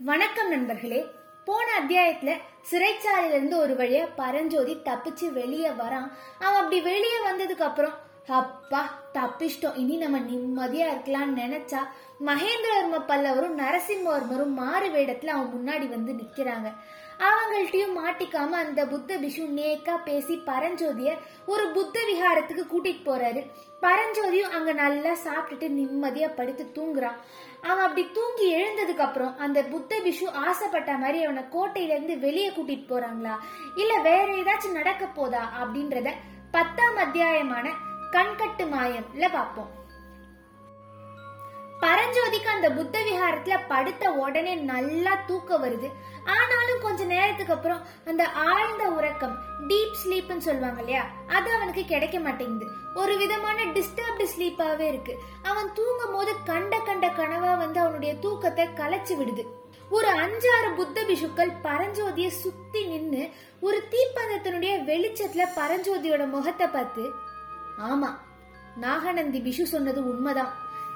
வணக்கம் நண்பர்களே. போன அத்தியாயத்துல சிறைச்சாலையில இருந்து ஒரு வழியா பரஞ்சோதி தப்பிச்சு வெளியே வரான். அவன் அப்படி வெளியே வந்ததுக்கு அப்புறம் அப்பா தப்பிஷ்டம் இனி நம்ம நிம்மதியா இருக்கலாம்னு நினைச்சா மகேந்திரவர்ம பல்லவரும் நரசிம்மவர்மரும் மாறு வேடத்துல அவன் முன்னாடி வந்து நிக்கிறாங்க. அவங்கள்ட்டையும் மாட்டிக்காம அந்த புத்த பிஷு நேக்கா பேசி பரஞ்சோதிய ஒரு புத்த விஹாரத்துக்கு கூட்டிட்டு போறாரு. பரஞ்சோதியும் அங்க நல்லா சாப்பிட்டுட்டு நிம்மதியா படுத்து தூங்குறான். அவன் அப்படி தூங்கி எழுந்ததுக்கு அப்புறம் அந்த புத்த பிஷு ஆசைப்பட்ட மாதிரி அவனை கோட்டையில இருந்து வெளியே கூட்டிட்டு போறாங்களா? இல்ல வேற ஏதாச்சும் நடக்க போதா? அப்படின்றத பத்தாம் அத்தியாயமான கண்கட்டு மாயம்ல பார்ப்போம் பரஞ்சோதிக்கு அந்த புத்த விஹாரத்துல படுத்த உடனே நல்லா தூக்கம் வருது. ஆனாலும் கொஞ்ச நேரத்துக்கு அப்புறம் அந்த ஆழ்ந்த உறக்கம் டீப் ஸ்லீப்னு சொல்லுவாங்க இல்லையா அது அவனுக்கு கிடைக்க மாட்டேங்குது. ஒரு விதமான டிஸ்டர்ப்டு ஸ்லீப்பாவே இருக்கு. அவன் தூங்கும் போது கண்ட கண்ட கனவா வந்து அவனுடைய தூக்கத்தை கலைச்சு விடுது. ஒரு அஞ்சாறு புத்த பிஷுக்கள் பரஞ்சோதிய சுத்தி நின்னு ஒரு தீப்பந்தத்தினுடைய வெளிச்சத்துல பரஞ்சோதியோட முகத்தை பார்த்து ஆமா நாகநந்தி பிஷு சொன்னது உண்மைதான்.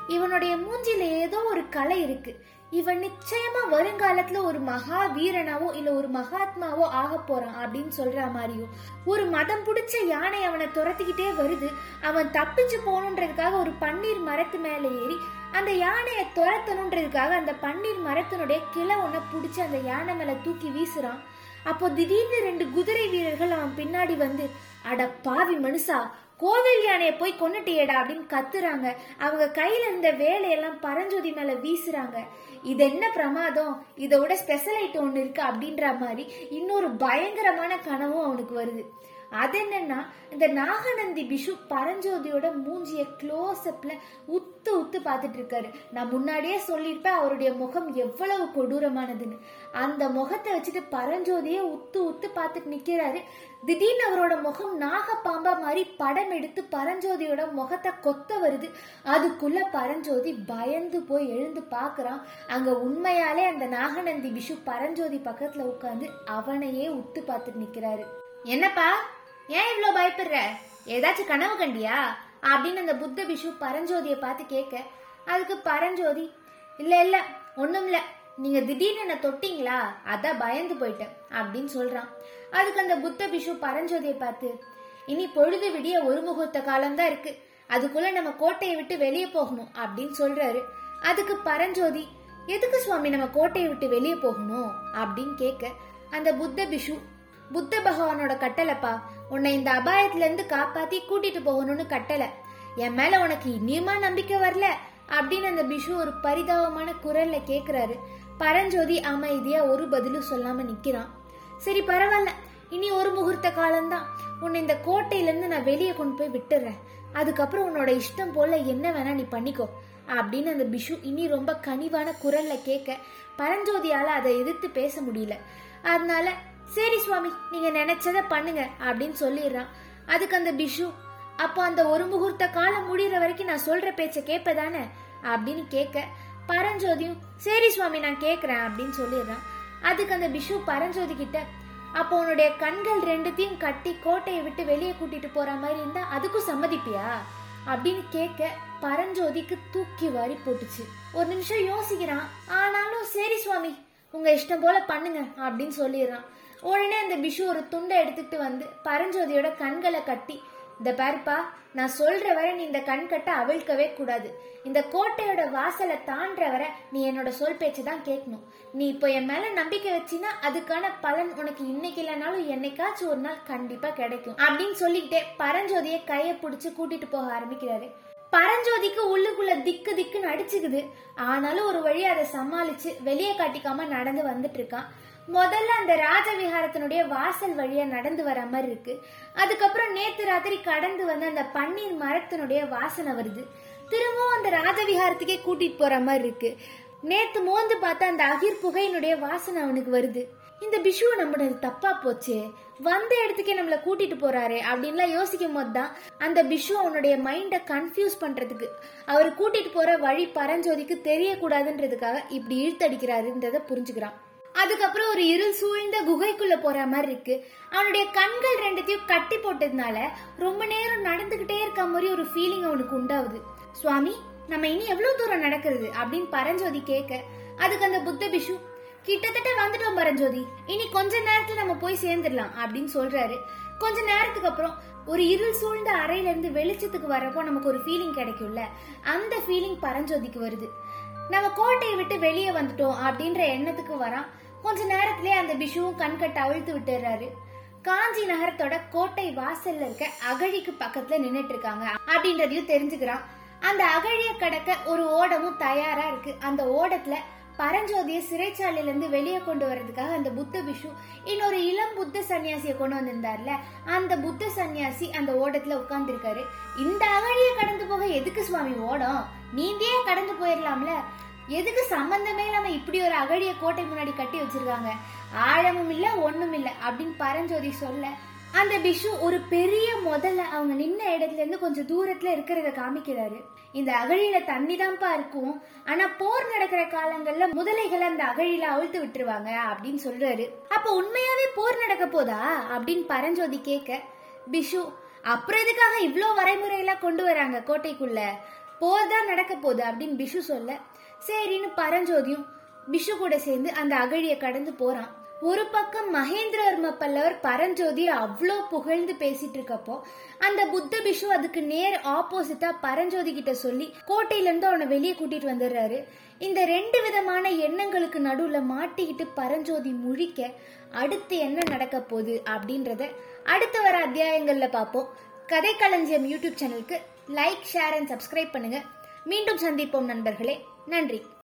இவனுடைய மூஞ்சில ஏதோ ஒரு கலை இருக்கு. இவன் நிச்சயமா வருங்காலத்துல ஒரு மகா வீரனாவோ இல்ல ஒரு மகாத்மாவோ ஆக போறான் அப்படின்னு சொல்ற மாதிரியும். ஒரு மதம் பிடிச்ச யானை அவனை துரத்திக்கிட்டே வருது. அவன் தப்பிச்சு போகணுன்றதுக்காக ஒரு பன்னீர் மரத்து மேல ஏறி அந்த யானையை துரத்தணுன்றதுக்காக அந்த பன்னீர் மரத்தினுடைய கிளை ஒன்ன பிடிச்சி அந்த யானை மேல தூக்கி வீசுறான். அப்போ திடீர்னு ரெண்டு குதிரை வீரர்கள் அவன் பின்னாடி வந்து அட பாவி மனுஷா கோவில் யானையை போய் கொண்டுட்டியடா அப்படின்னு கத்துறாங்க. அவங்க கையில இருந்த வேலையெல்லாம் பரஞ்சோதி மேல வீசுறாங்க. இது என்ன பிரமாதம்? இதோட ஸ்பெஷலைட் ஒன்று ஒண்ணு இருக்கு அப்படின்ற மாதிரி இன்னொரு பயங்கரமான கனவும் அவனுக்கு வருது. அது என்னன்னா இந்த நாகநந்தி பிஷு பரஞ்சோதியோட மூஞ்சிய க்ளோஸ் அப்ல உத்து உத்து பார்த்துட்டு இருக்காரு நான் முன்னாடியே சொல்லியிருப்பேன் அவருடைய முகம் எவ்வளவு கொடூரமானதுன்னு. அந்த முகத்தை வச்சுட்டு பரஞ்சோதிய உத்து உத்து பார்த்துட்டு நிக்கிறாரு. திடீர்னு அவரோட முகம் நாகப்பாம்பா மாதிரி படம் எடுத்து பரஞ்சோதியோட முகத்தை கொத்த வருது. அதுக்குள்ள பரஞ்சோதி பயந்து போய் எழுந்து பாக்குறான் அங்க உண்மையாலே அந்த நாகநந்தி பிஷு பரஞ்சோதி பக்கத்துல உட்காந்து அவனையே உத்து பார்த்துட்டு நிக்கிறாரு. என்னப்பா? ஏன் இவ்ளோ பயப்படுற? ஏதாச்சும் கனவு கண்டியா? அப்படின்னு அந்த புத்த பிஷு பரஞ்சோதியை பார்த்து கேட்க அதுக்கு பரஞ்சோதி இல்ல இல்ல ஒண்ணும் இல்ல. நீங்க திடீர்னு என்ன தொட்டிங்களா? அதான் பயந்து போயிட்டேன் அப்படின்னு சொல்றான். அதுக்கு அந்த புத்த பிஷு பரஞ்சோதியை பார்த்து இனி பொழுது விடிய ஒரு முகூர்த்த காலம்தான் இருக்கு. அதுக்குள்ள நம்ம கோட்டையை விட்டு வெளியே போகணும் அப்படின்னு சொல்றாரு. அதுக்கு பரஞ்சோதி எதுக்கு சுவாமி நம்ம கோட்டையை விட்டு வெளியே போகணும்? அப்படின்னு கேட்க அந்த புத்த பிஷு புத்த பகவானோட கட்டளைப்பா உன்னை இந்த அபாயத்துல காப்பாற்றி காப்பாத்தி கூட்டிட்டு போகணும்னு கட்டளை என் மேல உனக்கு இனியுமா நம்பிக்கை வரல? அப்படின்னு அந்த பிஷு ஒரு பரிதாபமான குரல்ல கேக்குறாரு. பரஞ்சோதி அமைதியா ஒரு பதிலும் சொல்லாம நிக்கிறான். சரி பரவாயில்ல இனி ஒரு முகூர்த்த காலம்தான். உன்னை இந்த கோட்டையிலேருந்து நான் வெளியே கொண்டு போய் விட்டுறேன். அதுக்கப்புறம் உன்னோட இஷ்டம் போல என்ன வேணா நீ பண்ணிக்கோ அப்படின்னு அந்த பிஷு இனி ரொம்ப கனிவான குரல்ல கேட்க பரஞ்சோதியால அதை எதிர்த்து பேச முடியல. அதனால சரி சுவாமி நீங்க நினைச்சத பண்ணுங்க அப்படின்னு சொல்லிடுறான். அதுக்கு அந்த பிஷு அப்போ அந்த ஒரு முகூர்த்த காலம் முடிகிற வரைக்கும் நான் சொல்ற பேச்ச கேட்பதானே அப்படின்னு கேட்க பரஞ்சோதியும் சரி சுவாமி நான் கேட்கறேன் அப்படின்னு சொல்லிடுறான். அதுக்கு அந்த பிஷு பரஞ்சோதி கிட்ட அப்போ உன்னுடைய கண்கள் ரெண்டுத்தையும் கட்டி கோட்டையை விட்டு வெளியே கூட்டிட்டு போற மாதிரி இருந்தா அதுக்கும் சம்மதிப்பியா? அப்படின்னு கேட்க பரஞ்சோதிக்கு தூக்கி வாரி போட்டுச்சு. ஒரு நிமிஷம் யோசிக்கிறான். ஆனாலும் சரி சுவாமி உங்க இஷ்டம் போல பண்ணுங்க அப்படின்னு சொல்லிடுறான். உடனே அந்த பிஷு ஒரு துண்டை எடுத்துட்டு வந்து பரஞ்சோதியோட கண்களை கட்டி இந்த பாருப்பா நான் சொல்ற வரை நீ இந்த கண் கட்ட அவிழ்க்கவே கூடாது. இந்த கோட்டையோட வாசலை தாண்டுற வரை நீ என்னோட சொல் பேச்சு தான் கேட்கணும். நீ இப்போ என் மேல நம்பிக்கை வச்சினா அதுக்கான பலன் உனக்கு இன்னைக்கு இல்லைனாலும் என்னைக்காச்சும் ஒரு நாள் கண்டிப்பா கிடைக்கும். அப்படின்னு சொல்லிக்கிட்டே பரஞ்சோதியை கையை பிடிச்சு கூட்டிட்டு போக ஆரம்பிக்கிறாரு. பரஞ்சோதிக்கு உள்ளுக்குள்ள திக்கு திக்குன்னு அடிச்சுக்குது. ஆனாலும் ஒரு வழி அதை சமாளிச்சு வெளியே காட்டிக்காம நடந்து வந்துட்டு இருக்கான். முதல்ல அந்த ராஜவிகாரத்தினுடைய வாசல் வழியா நடந்து வர மாதிரி இருக்கு. அதுக்கப்புறம் நேத்து ராத்திரி கடந்து வந்து அந்த பன்னீர் மரத்தினுடைய வாசனை வருது. திரும்பவும் அந்த ராஜவிகாரத்துக்கே கூட்டிட்டு போற மாதிரி இருக்கு. நேத்து மோந்து பார்த்தா அந்த அகிர் புகையினுடைய வாசனை அவனுக்கு வருது. இந்த பிஷுவை நம்பினது தப்பா போச்சே. வந்த இடத்துக்கே நம்மள கூட்டிட்டு போறாரு அப்படின்லாம் யோசிக்கும் போது தான் அந்த பிஷு அவனுடைய மைண்டை கன்ஃபியூஸ் பண்றதுக்கு. அவர் கூட்டிட்டு போற வழி பரஞ்சோதிக்கு தெரியக்கூடாதுன்றதுக்காக இப்படி இழுத்தடிக்கிறாருன்றத புரிஞ்சுக்கிறான். அதுக்கப்புறம் ஒரு இருள் சூழ்ந்த குகைக்குள்ள போற மாதிரி இருக்கு. அவனுடைய கண்கள் ரெண்டுத்தையும் கட்டி போட்டதுனால ரொம்ப நேரம் நடந்துகிட்டே இருக்க மாதிரி ஒரு ஃபீலிங் அவனுக்கு உண்டாகுது சுவாமி நம்ம இனி எவ்வளவு தூரம் நடக்கிறது? அப்படின்னு பரஞ்சோதி கேட்க அதுக்கு அந்த புத்த பிஷு கிட்டத்தட்ட வந்துட்டோம் பரஞ்சோதி. இனி கொஞ்ச நேரத்துல நம்ம போய் சேர்ந்துடலாம் அப்படின்னு சொல்றாரு. கொஞ்ச நேரத்துக்கு அப்புறம் ஒரு இருள் சூழ்ந்த அறையில இருந்து வெளிச்சத்துக்கு வரப்போ நமக்கு ஒரு ஃபீலிங் கிடைக்கும்ல? அந்த ஃபீலிங் பரஞ்சோதிக்கு வருது. நம்ம கோட்டையை விட்டு வெளியே வந்துட்டோம் அப்படின்ற எண்ணத்துக்கு வரான். கொஞ்ச நேரத்திலே அந்த பிஷுவும் கண்கட்ட அவிழ்த்து விட்டுறாரு காஞ்சி நகரத்தோட கோட்டை வாசல்ல இருக்க அகழிக்கு பக்கத்துல நின்னுட்டு இருக்காங்க அப்படின்றதையும் தெரிஞ்சுக்கிறான். அந்த அகழிய கடக்க ஒரு ஓடமும் தயாரா இருக்கு. அந்த ஓடத்துல பரஞ்சோதியை சிறைச்சாலையிலேருந்து வெளியே கொண்டு வர்றதுக்காக அந்த புத்த பிஷு இன்னொரு இளம் புத்த சன்னியாசியை கொண்டு வந்திருந்தார்ல அந்த புத்த சன்னியாசி அந்த ஓட்டத்தில் உட்காந்துருக்காரு இந்த அகழியை கடந்து போக எதுக்கு சுவாமி ஓடம்? நீந்தே கடந்து போயிடலாம்ல எதுக்கு சம்பந்தமே இல்லாம இப்படி ஒரு அகழிய கோட்டை முன்னாடி கட்டி வச்சிருக்காங்க? ஆழமும் இல்லை ஒன்றும் இல்லை அப்படின்னு பரஞ்சோதி சொல்ல அந்த பிஷு ஒரு பெரிய முதல்ல அவங்க நின்ன இடத்துல இருந்து கொஞ்சம் தூரத்துல இருக்கிறத காமிக்கிறாரு. இந்த அகழியில தண்ணி தான்ப்பா இருக்கும். ஆனா போர் நடக்கிற காலங்கள்ல முதலைகளை அந்த அகழியில அவிழ்த்து விட்டுருவாங்க அப்படின்னு சொல்றாரு. அப்ப உண்மையாவே போர் நடக்க போதா? அப்படின்னு பரஞ்சோதி கேட்க பிஷு அப்புறம் எதுக்காக இவ்வளோ வரைமுறையெல்லாம் கொண்டு வராங்க கோட்டைக்குள்ள? போர் தான் நடக்க போகுது அப்படின்னு பிஷு சொல்ல. சரின்னு பரஞ்சோதியும் பிஷு கூட சேர்ந்து அந்த அகழியை கடந்து போறான். ஒரு பக்கம் மகேந்திரவர்ம பல்லவர் பரஞ்சோதி அவ்வளோ புகழ்ந்து பேசிட்டு இருக்கப்போ அந்த புத்த பிஷு அதுக்கு நேர் ஆப்போசிட்டா பரஞ்சோதி கிட்ட சொல்லி கோட்டையிலேருந்து அவனை வெளியே கூட்டிட்டு வந்துடுறாரு. இந்த ரெண்டு விதமான எண்ணங்களுக்கு நடுவில் மாட்டிக்கிட்டு பரஞ்சோதி முழிக்க அடுத்து என்ன நடக்க போகுது அப்படின்றத அடுத்து வர அத்தியாயங்களில் பார்ப்போம். கதை களஞ்சியம் யூடியூப் சேனலுக்கு லைக் ஷேர் அண்ட் சப்ஸ்கிரைப் பண்ணுங்க. மீண்டும் சந்திப்போம் நண்பர்களே. நன்றி.